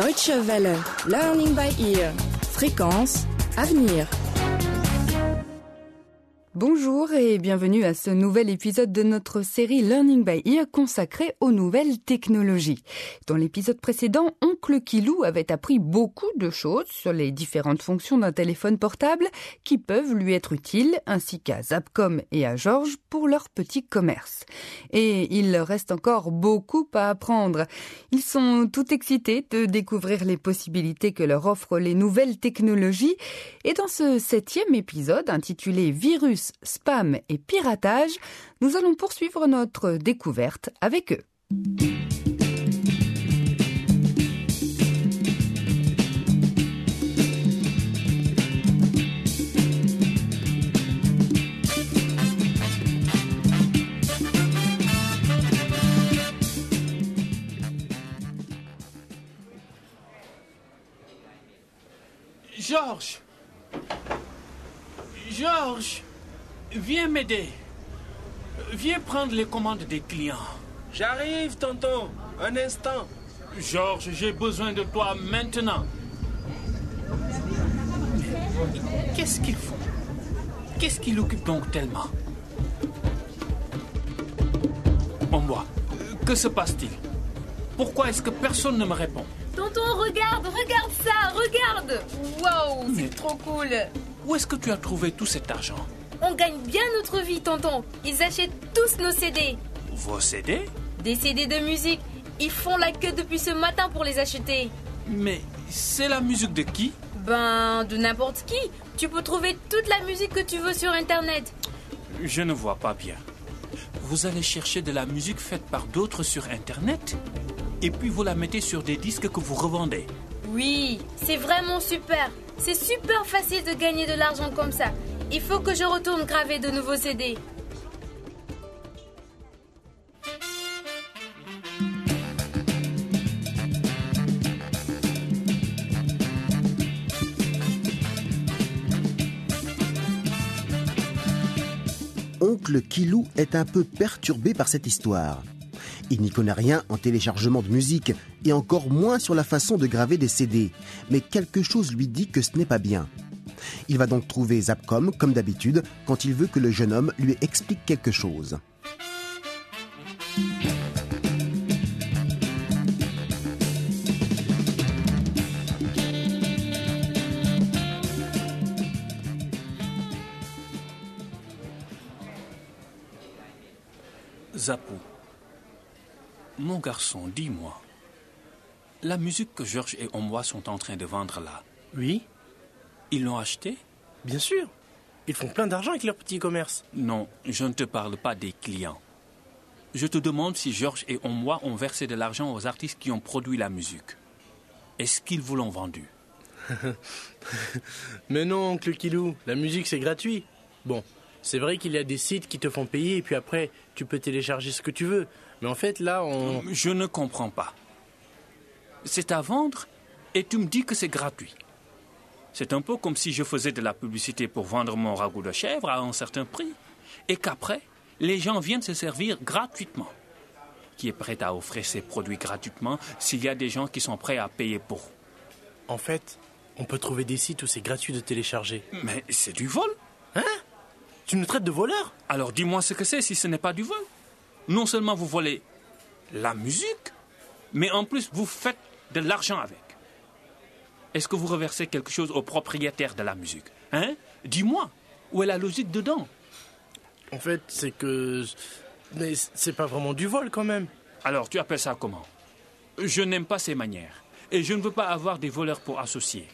Deutsche Welle, Learning by Ear, Fréquence, Avenir. Bonjour et bienvenue à ce nouvel épisode de notre série Learning by Ear consacrée aux nouvelles technologies. Dans l'épisode précédent, Oncle Kilou avait appris beaucoup de choses sur les différentes fonctions d'un téléphone portable qui peuvent lui être utiles, ainsi qu'à Zapcom et à Georges pour leur petit commerce. Et il leur reste encore beaucoup à apprendre. Ils sont tout excités de découvrir les possibilités que leur offrent les nouvelles technologies. Et dans ce septième épisode intitulé Virus spam et piratage, nous allons poursuivre notre découverte avec eux. Georges Georges Viens m'aider. Viens prendre les commandes des clients. J'arrive, tonton. Un instant. Georges, j'ai besoin de toi maintenant. Qu'est-ce qu'ils font Qu'est-ce qui l'occupe donc tellement? Bon, moi, que se passe-t-il? Pourquoi est-ce que personne ne me répond? Tonton, regarde, regarde ça, regarde Waouh, c'est trop cool Où est-ce que tu as trouvé tout cet argent? On gagne bien notre vie, tonton. Ils achètent tous nos CD. Vos CD Des CD de musique. Ils font la queue depuis ce matin pour les acheter. Mais c'est la musique de qui? Ben, de n'importe qui. Tu peux trouver toute la musique que tu veux sur Internet. Je ne vois pas bien. Vous allez chercher de la musique faite par d'autres sur Internet et puis vous la mettez sur des disques que vous revendez. Oui, c'est vraiment super. C'est super facile de gagner de l'argent comme ça. Il faut que je retourne graver de nouveaux CD. Oncle Kilou est un peu perturbé par cette histoire. Il n'y connaît rien en téléchargement de musique et encore moins sur la façon de graver des CD, mais quelque chose lui dit que ce n'est pas bien. Il va donc trouver Zapcom, comme d'habitude, quand il veut que le jeune homme lui explique quelque chose. Zapou, mon garçon, dis-moi, la musique que Georges et moi sont en train de vendre là, Oui, ils l'ont achetée bien sûr. Ils font plein d'argent avec leur petit commerce. Non, je ne te parle pas des clients. Je te demande si Georges et moi ont versé de l'argent aux artistes qui ont produit la musique. Est-ce qu'ils vous l'ont vendu? Mais non, oncle Kilou, la musique c'est gratuit. Bon, c'est vrai qu'il y a des sites qui te font payer et puis après tu peux télécharger ce que tu veux. Mais en fait là on... Je ne comprends pas. C'est à vendre et tu me dis que c'est gratuit. C'est un peu comme si je faisais de la publicité pour vendre mon ragoût de chèvre à un certain prix et qu'après, les gens viennent se servir gratuitement. Qui est prêt à offrir ses produits gratuitement s'il y a des gens qui sont prêts à payer pour? En fait, on peut trouver des sites où c'est gratuit de télécharger. Mais c'est du vol. Hein? Tu nous traites de voleurs? Alors dis-moi ce que c'est si ce n'est pas du vol. Non seulement vous volez la musique, mais en plus vous faites de l'argent avec. Est-ce que vous reversez quelque chose au propriétaire de la musique Hein? Dis-moi, où est la logique dedans? En fait, c'est que... Mais c'est pas vraiment du vol quand même. Alors tu appelles ça comment? Je n'aime pas ces manières. Et je ne veux pas avoir des voleurs pour associés.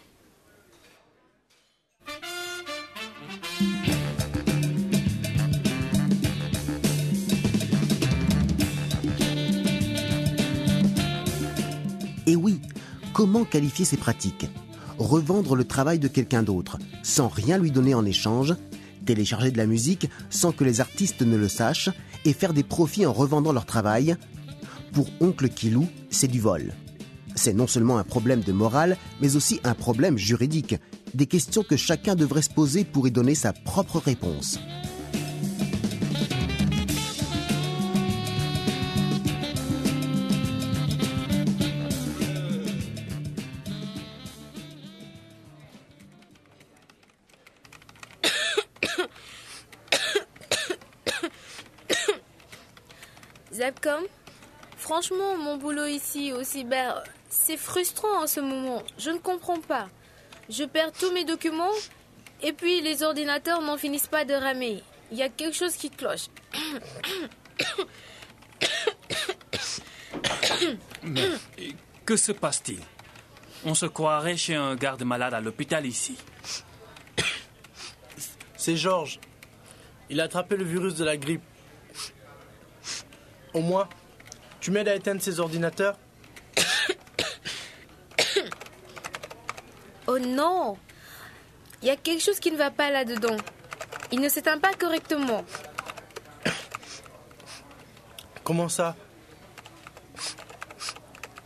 Comment qualifier ces pratiques? Revendre le travail de quelqu'un d'autre, sans rien lui donner en échange, télécharger de la musique sans que les artistes ne le sachent, et faire des profits en revendant leur travail? Pour Oncle Kilou, c'est du vol. C'est non seulement un problème de morale, mais aussi un problème juridique, des questions que chacun devrait se poser pour y donner sa propre réponse. Zapcom, franchement, mon boulot ici au cyber, c'est frustrant en ce moment. Je ne comprends pas. Je perds tous mes documents et puis les ordinateurs n'en finissent pas de ramer. Il y a quelque chose qui cloche. Mais que se passe-t-il? On se croirait chez un garde malade à l'hôpital ici. C'est Georges. Il a attrapé le virus de la grippe. Au moins, tu m'aides à éteindre ces ordinateurs Oh non Il y a quelque chose qui ne va pas là-dedans. Il ne s'éteint pas correctement. Comment ça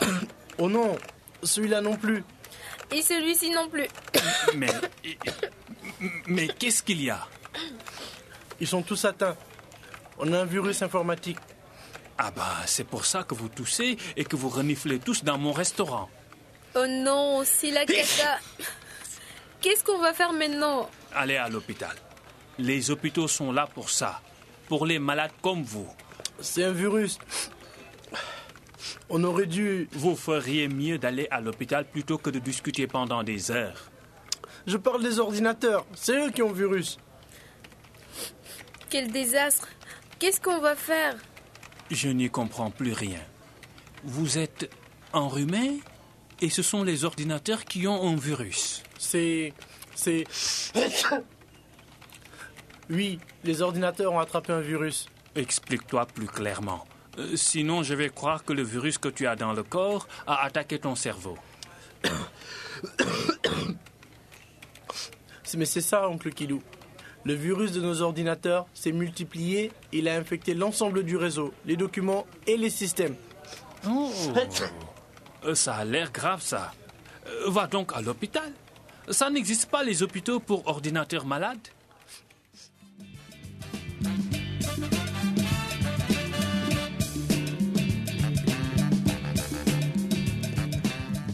Oh non, celui-là non plus. Et celui-ci non plus. Mais. Mais qu'est-ce qu'il y a Ils sont tous atteints. On a un virus informatique. Ah bah, c'est pour ça que vous toussez et que vous reniflez tous dans mon restaurant. Oh non, c'est la cata. Qu'est-ce qu'on va faire maintenant? Allez à l'hôpital. Les hôpitaux sont là pour ça. Pour les malades comme vous. C'est un virus. On aurait dû... Vous feriez mieux d'aller à l'hôpital plutôt que de discuter pendant des heures. Je parle des ordinateurs. C'est eux qui ont le virus. Quel désastre. Qu'est-ce qu'on va faire? Je n'y comprends plus rien. Vous êtes enrhumé et ce sont les ordinateurs qui ont un virus. C'est... C'est... Oui, les ordinateurs ont attrapé un virus. Explique-toi plus clairement. Euh, sinon, je vais croire que le virus que tu as dans le corps a attaqué ton cerveau. Mais c'est ça, oncle Kilou. Le virus de nos ordinateurs s'est multiplié il a infecté l'ensemble du réseau, les documents et les systèmes. Oh. Euh, Ça a l'air grave, ça. Euh, Va donc à l'hôpital. Ça n'existe pas les hôpitaux pour ordinateurs malades.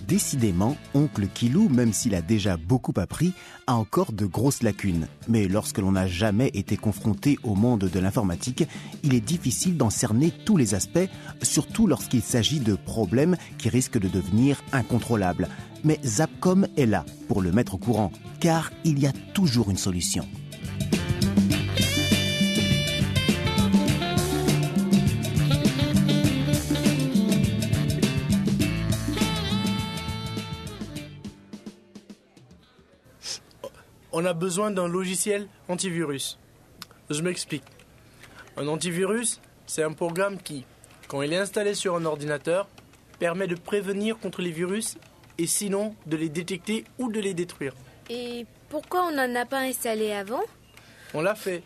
Décidément, oncle Kilou, même s'il a déjà beaucoup appris, a encore de grosses lacunes. Mais lorsque l'on n'a jamais été confronté au monde de l'informatique, il est difficile d'en cerner tous les aspects, surtout lorsqu'il s'agit de problèmes qui risquent de devenir incontrôlables. Mais Zapcom est là pour le mettre au courant, car il y a toujours une solution. On a besoin d'un logiciel antivirus. Je m'explique. Un antivirus, c'est un programme qui, quand il est installé sur un ordinateur, permet de prévenir contre les virus et sinon de les détecter ou de les détruire. Et pourquoi on n'en a pas installé avant? On l'a fait.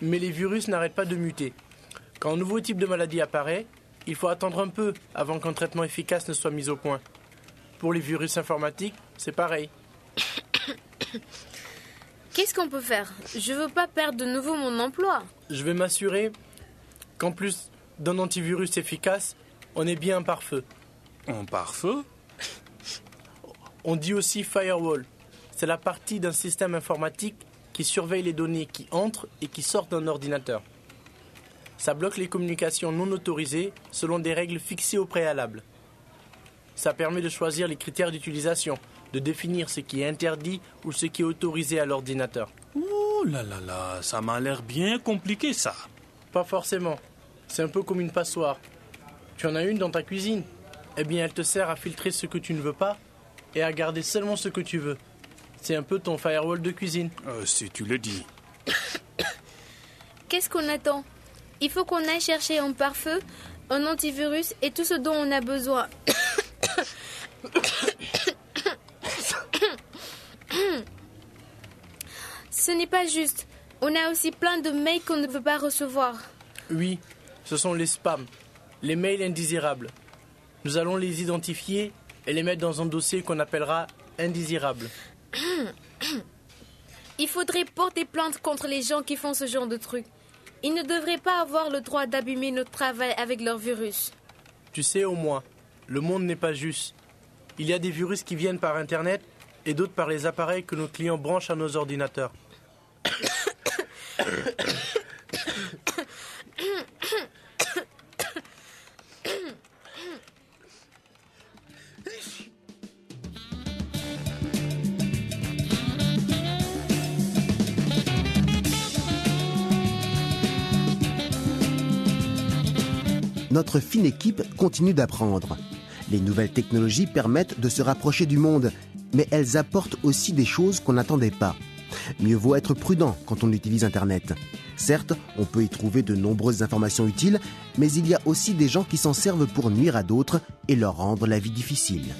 Mais les virus n'arrêtent pas de muter. Quand un nouveau type de maladie apparaît, il faut attendre un peu avant qu'un traitement efficace ne soit mis au point. Pour les virus informatiques, c'est pareil. Qu'est-ce qu'on peut faire? Je veux pas perdre de nouveau mon emploi. Je vais m'assurer qu'en plus d'un antivirus efficace, on est bien un pare-feu. En pare-feu? On dit aussi firewall. C'est la partie d'un système informatique qui surveille les données qui entrent et qui sortent d'un ordinateur. Ça bloque les communications non autorisées selon des règles fixées au préalable. Ça permet de choisir les critères d'utilisation, de définir ce qui est interdit ou ce qui est autorisé à l'ordinateur. Oh là là là, ça m'a l'air bien compliqué ça. Pas forcément. C'est un peu comme une passoire. Tu en as une dans ta cuisine. Eh bien, elle te sert à filtrer ce que tu ne veux pas et à garder seulement ce que tu veux. C'est un peu ton firewall de cuisine. Euh, si tu le dis. Qu'est-ce qu'on attend Il faut qu'on aille chercher un pare-feu, un antivirus et tout ce dont on a besoin. Ce n'est pas juste. On a aussi plein de mails qu'on ne peut pas recevoir. Oui, ce sont les spams, les mails indésirables. Nous allons les identifier et les mettre dans un dossier qu'on appellera indésirable. Il faudrait porter plainte contre les gens qui font ce genre de trucs. Ils ne devraient pas avoir le droit d'abîmer notre travail avec leur virus. Tu sais au moins, le monde n'est pas juste. Il y a des virus qui viennent par Internet et d'autres par les appareils que nos clients branchent à nos ordinateurs. Notre fine équipe continue d'apprendre. Les nouvelles technologies permettent de se rapprocher du monde, mais elles apportent aussi des choses qu'on n'attendait pas. Mieux vaut être prudent quand on utilise Internet. Certes, on peut y trouver de nombreuses informations utiles, mais il y a aussi des gens qui s'en servent pour nuire à d'autres et leur rendre la vie difficile.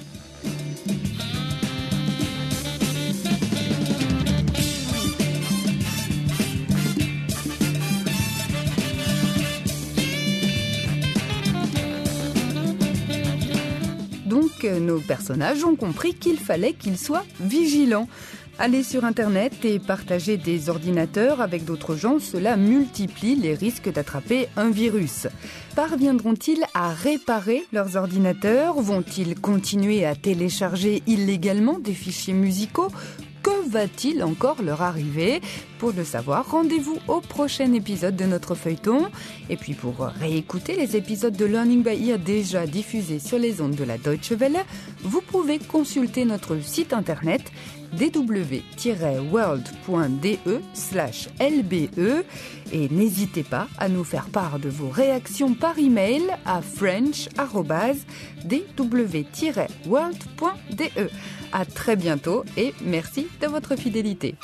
Donc, euh, nos personnages ont compris qu'il fallait qu'ils soient vigilants. Aller sur Internet et partager des ordinateurs avec d'autres gens, cela multiplie les risques d'attraper un virus. Parviendront-ils à réparer leurs ordinateurs? Vont-ils continuer à télécharger illégalement des fichiers musicaux? Que va-t-il encore leur arriver? Pour le savoir, rendez-vous au prochain épisode de notre feuilleton. Et puis pour réécouter les épisodes de Learning by Ear déjà diffusés sur les ondes de la Deutsche Welle, vous pouvez consulter notre site internet dw-world.de lbe et n'hésitez pas à nous faire part de vos réactions par email à french@dw-world.de. À très bientôt et merci de votre fidélité.